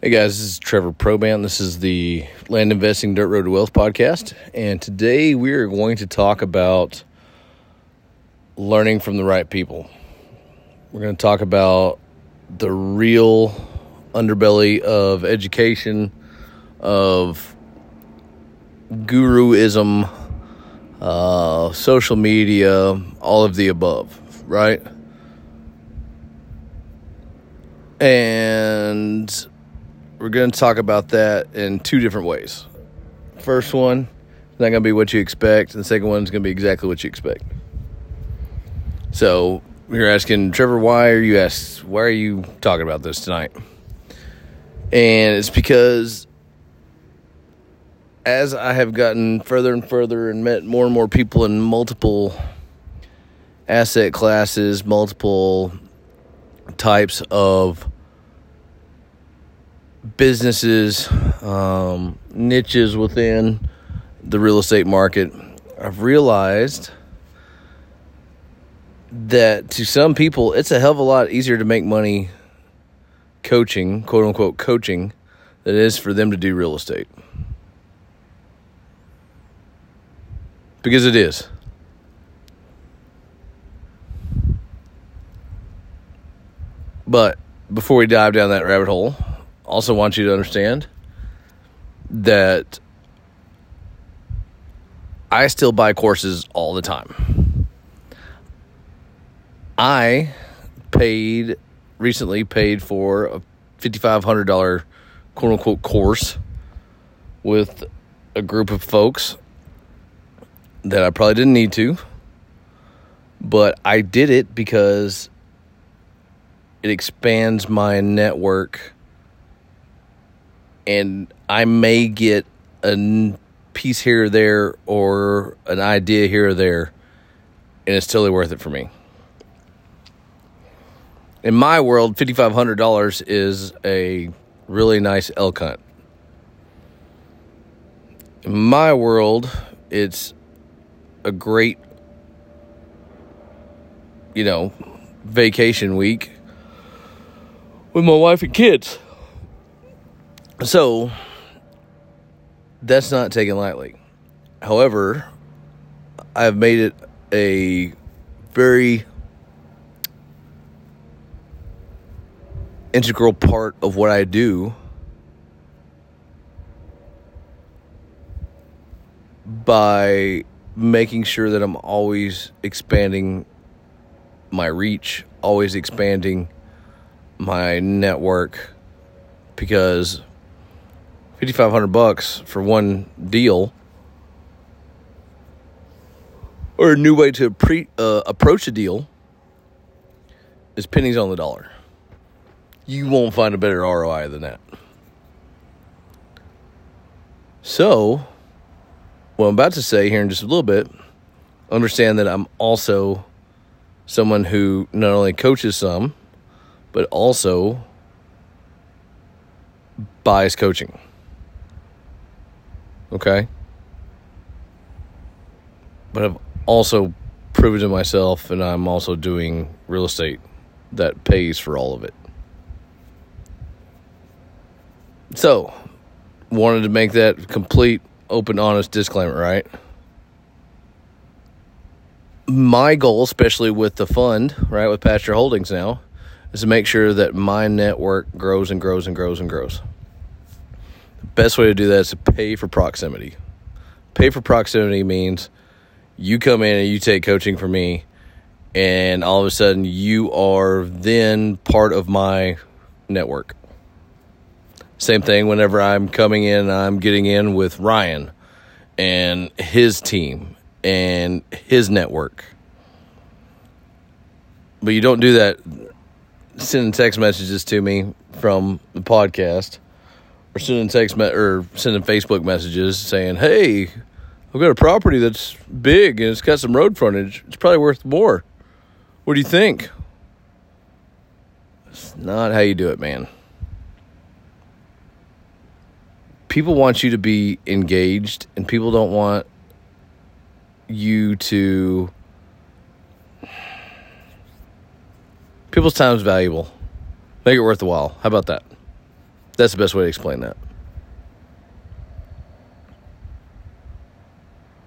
Hey guys, this is Trevor Probant. This is the Land Investing Dirt Road to Wealth podcast. And today we are going to talk about learning from the right people. We're going to talk about the real underbelly of education, of guruism, uh, social media, all of the above, right? And we're going to talk about that in two different ways. First one is not going to be what you expect, and the second one is going to be exactly what you expect. So you're asking Trevor, why are you asked? Why are you talking about this tonight? And it's because as I have gotten further and further and met more and more people in multiple asset classes, multiple types of businesses, um, niches within the real estate market, I've realized that to some people, it's a hell of a lot easier to make money coaching, quote unquote, coaching, than it is for them to do real estate. Because it is. But before we dive down that rabbit hole, also want you to understand that I still buy courses all the time. I paid recently paid for a $5500 quote unquote course with a group of folks that I probably didn't need to but I did it because it expands my network and I may get a piece here or there or an idea here or there, and it's totally worth it for me. In my world, $5,500 is a really nice elk hunt. In my world, it's a great, you know, vacation week with my wife and kids. So that's not taken lightly. However, I've made it a very integral part of what I do by making sure that I'm always expanding my reach, always expanding my network because 5500 bucks for one deal or a new way to pre, uh, approach a deal is pennies on the dollar. You won't find a better ROI than that. So, what I'm about to say here in just a little bit, understand that I'm also someone who not only coaches some, but also buys coaching. Okay? But I've also proven to myself, and I'm also doing real estate that pays for all of it. So, wanted to make that complete, open, honest disclaimer, right? My goal, especially with the fund, right, with Pasture Holdings now, is to make sure that my network grows and grows and grows and grows. Best way to do that is to pay for proximity. Pay for proximity means you come in and you take coaching from me, and all of a sudden you are then part of my network. Same thing whenever I'm coming in, I'm getting in with Ryan and his team and his network. But you don't do that sending text messages to me from the podcast or sending text me- or sending Facebook messages saying, "Hey, I've got a property that's big and it's got some road frontage. It's probably worth more. What do you think?" It's not how you do it, man. People want you to be engaged, and people don't want you to. People's time is valuable. Make it worth the while. How about that? That's the best way to explain that.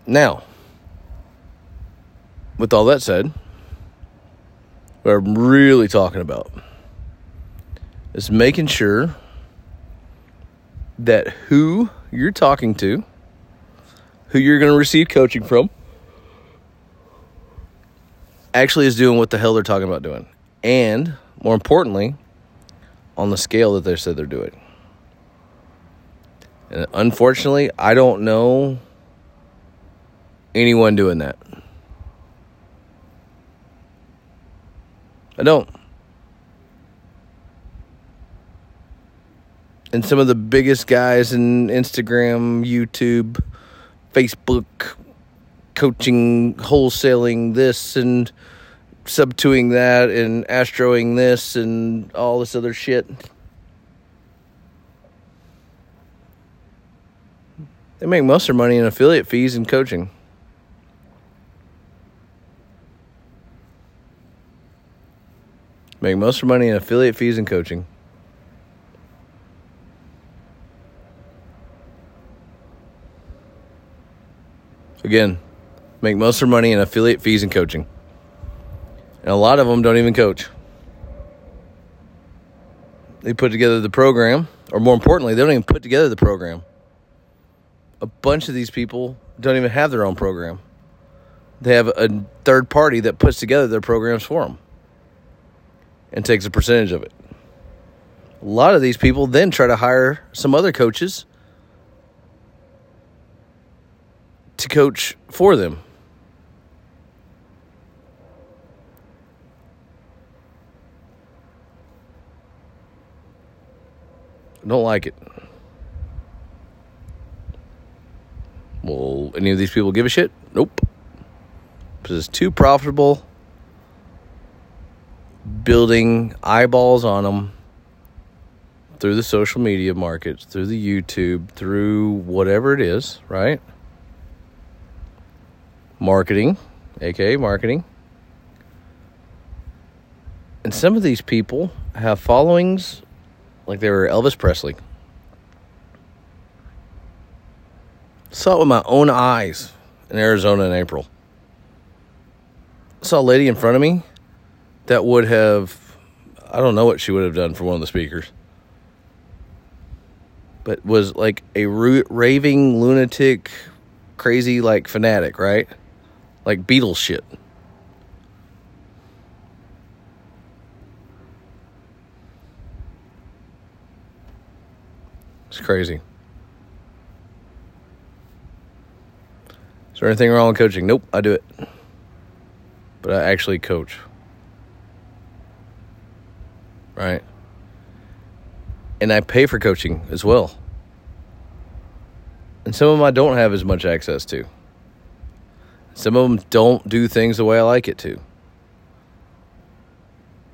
Now, with all that said, what I'm really talking about is making sure that who you're talking to, who you're going to receive coaching from, actually is doing what the hell they're talking about doing. And more importantly, on the scale that they said they're doing. And unfortunately, I don't know anyone doing that. I don't. And some of the biggest guys in Instagram, YouTube, Facebook, coaching, wholesaling this and subtoing that and astroing this and all this other shit. They make most of their money in affiliate fees and coaching. Make most of their money in affiliate fees and coaching. Again, make most of their money in affiliate fees and coaching. And a lot of them don't even coach. They put together the program, or more importantly, they don't even put together the program. A bunch of these people don't even have their own program. They have a third party that puts together their programs for them and takes a percentage of it. A lot of these people then try to hire some other coaches to coach for them. Don't like it. Will any of these people give a shit? Nope. Because it's too profitable building eyeballs on them through the social media markets, through the YouTube, through whatever it is, right? Marketing, aka marketing. And some of these people have followings like they were Elvis Presley. Saw it with my own eyes in Arizona in April. Saw a lady in front of me that would have, I don't know what she would have done for one of the speakers, but was like a raving lunatic, crazy, like fanatic, right? Like Beatles shit. It's crazy. There anything wrong with coaching? Nope, I do it. But I actually coach. Right? And I pay for coaching as well. And some of them I don't have as much access to. Some of them don't do things the way I like it to.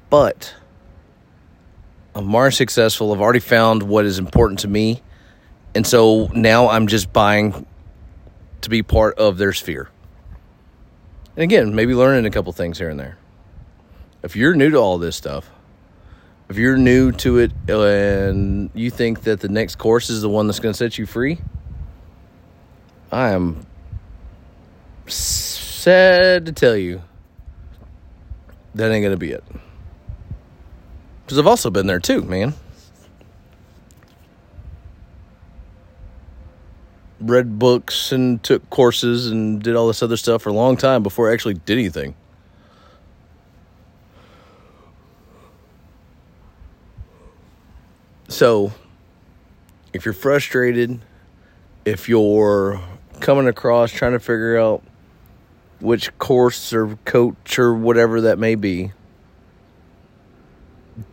But I'm more successful. I've already found what is important to me. And so now I'm just buying to be part of their sphere. And again, maybe learning a couple things here and there. If you're new to all this stuff, if you're new to it and you think that the next course is the one that's going to set you free, I am sad to tell you that ain't going to be it. Because I've also been there too, man. Read books and took courses and did all this other stuff for a long time before I actually did anything. So, if you're frustrated, if you're coming across trying to figure out which course or coach or whatever that may be,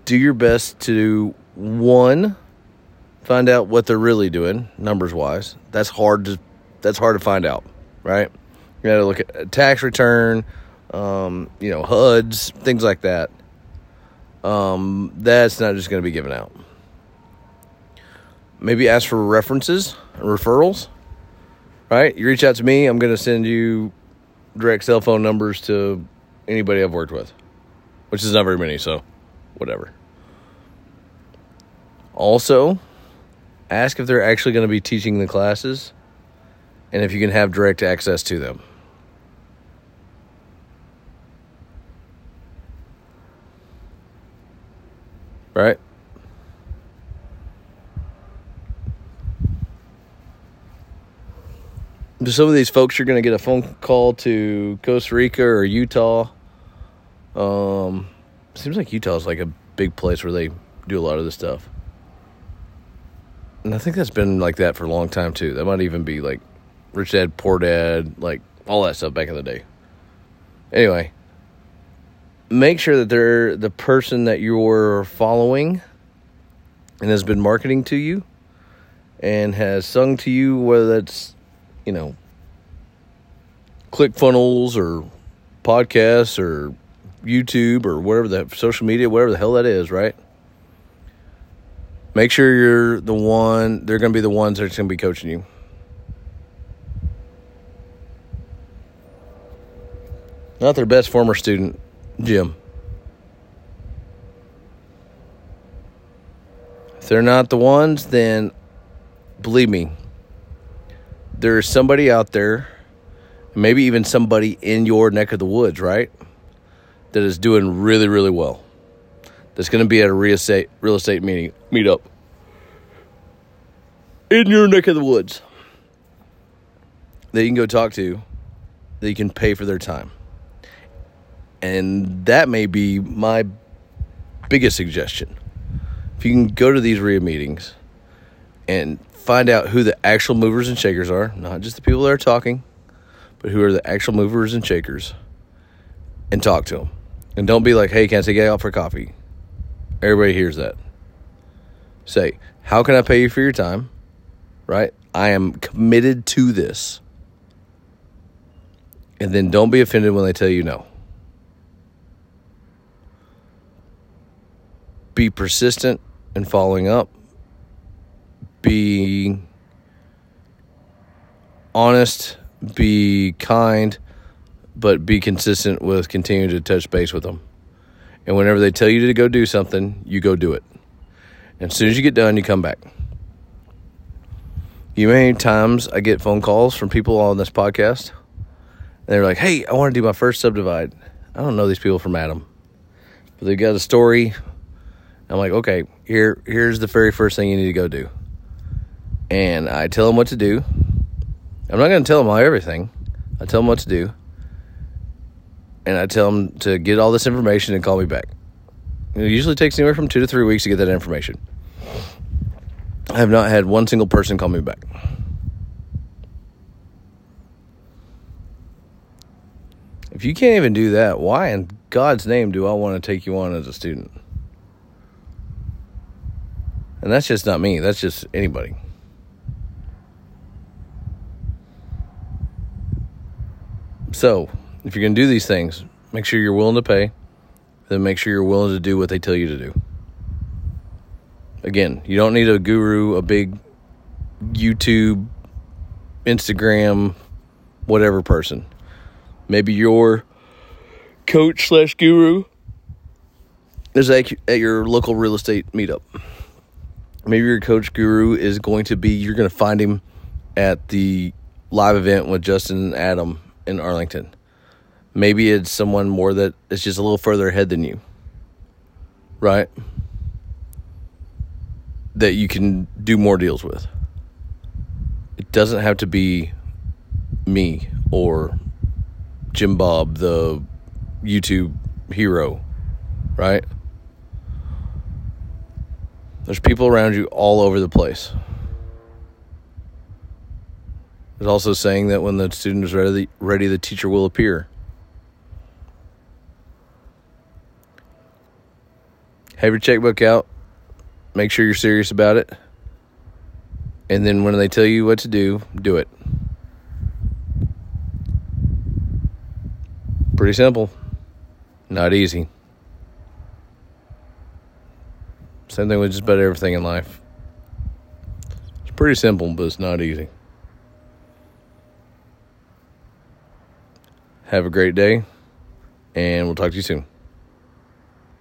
do your best to one find out what they're really doing numbers wise that's hard to that's hard to find out right? You got to look at tax return um, you know huds things like that. Um, that's not just going to be given out. Maybe ask for references and referrals right? You reach out to me i'm going to send you direct cell phone numbers to anybody i've worked with which is not very many so whatever. Also, ask if they're actually going to be teaching the classes and if you can have direct access to them. Right? some of these folks you're going to get a phone call to Costa Rica or Utah. Um, seems like Utah is like a big place where they do a lot of this stuff. And I think that's been like that for a long time too. That might even be like Rich Dad, Poor Dad, like all that stuff back in the day. Anyway, make sure that they're the person that you're following and has been marketing to you and has sung to you, whether that's, you know, click funnels or podcasts or YouTube or whatever the social media, whatever the hell that is, right? Make sure you're the one, they're going to be the ones that's going to be coaching you. Not their best former student, Jim. If they're not the ones, then believe me, there's somebody out there, maybe even somebody in your neck of the woods, right? That is doing really, really well. That's going to be at a real estate real estate meeting meetup in your neck of the woods that you can go talk to that you can pay for their time. And that may be my biggest suggestion. If you can go to these RIA meetings and find out who the actual movers and shakers are, not just the people that are talking, but who are the actual movers and shakers, and talk to them. And don't be like, hey, can I take you out for coffee? Everybody hears that. Say, how can I pay you for your time? Right? I am committed to this. And then don't be offended when they tell you no. be persistent in following up, be honest, be kind, but be consistent with continuing to touch base with them. And whenever they tell you to go do something, you go do it. And as soon as you get done, you come back. You know many times I get phone calls from people on this podcast, and they're like, "Hey, I want to do my first subdivide." I don't know these people from Adam, but they've got a story I'm like, okay, here here's the very first thing you need to go do. And I tell them what to do. I'm not going to tell them everything. I tell them what to do. And I tell them to get all this information and call me back. It usually takes anywhere from two to three weeks to get that information. I have not had one single person call me back. If you can't even do that, why in God's name do I want to take you on as a student? And that's just not me, that's just anybody. So, if you're going to do these things, make sure you're willing to pay, then make sure you're willing to do what they tell you to do. Again, you don't need a guru, a big YouTube, Instagram, whatever person. Maybe your coach slash guru is at your local real estate meetup maybe your coach guru is going to be you're going to find him at the live event with Justin and Adam in Arlington. Maybe it's someone more that is just a little further ahead than you. Right? That you can do more deals with. It doesn't have to be me or Jim Bob, the YouTube hero, right? There's people around you all over the place. There's also saying that when the student is ready, ready, the teacher will appear. Have your checkbook out. Make sure you're serious about it. And then when they tell you what to do, do it. Pretty simple. Not easy. Same thing with just about everything in life. It's pretty simple, but it's not easy. Have a great day, and we'll talk to you soon.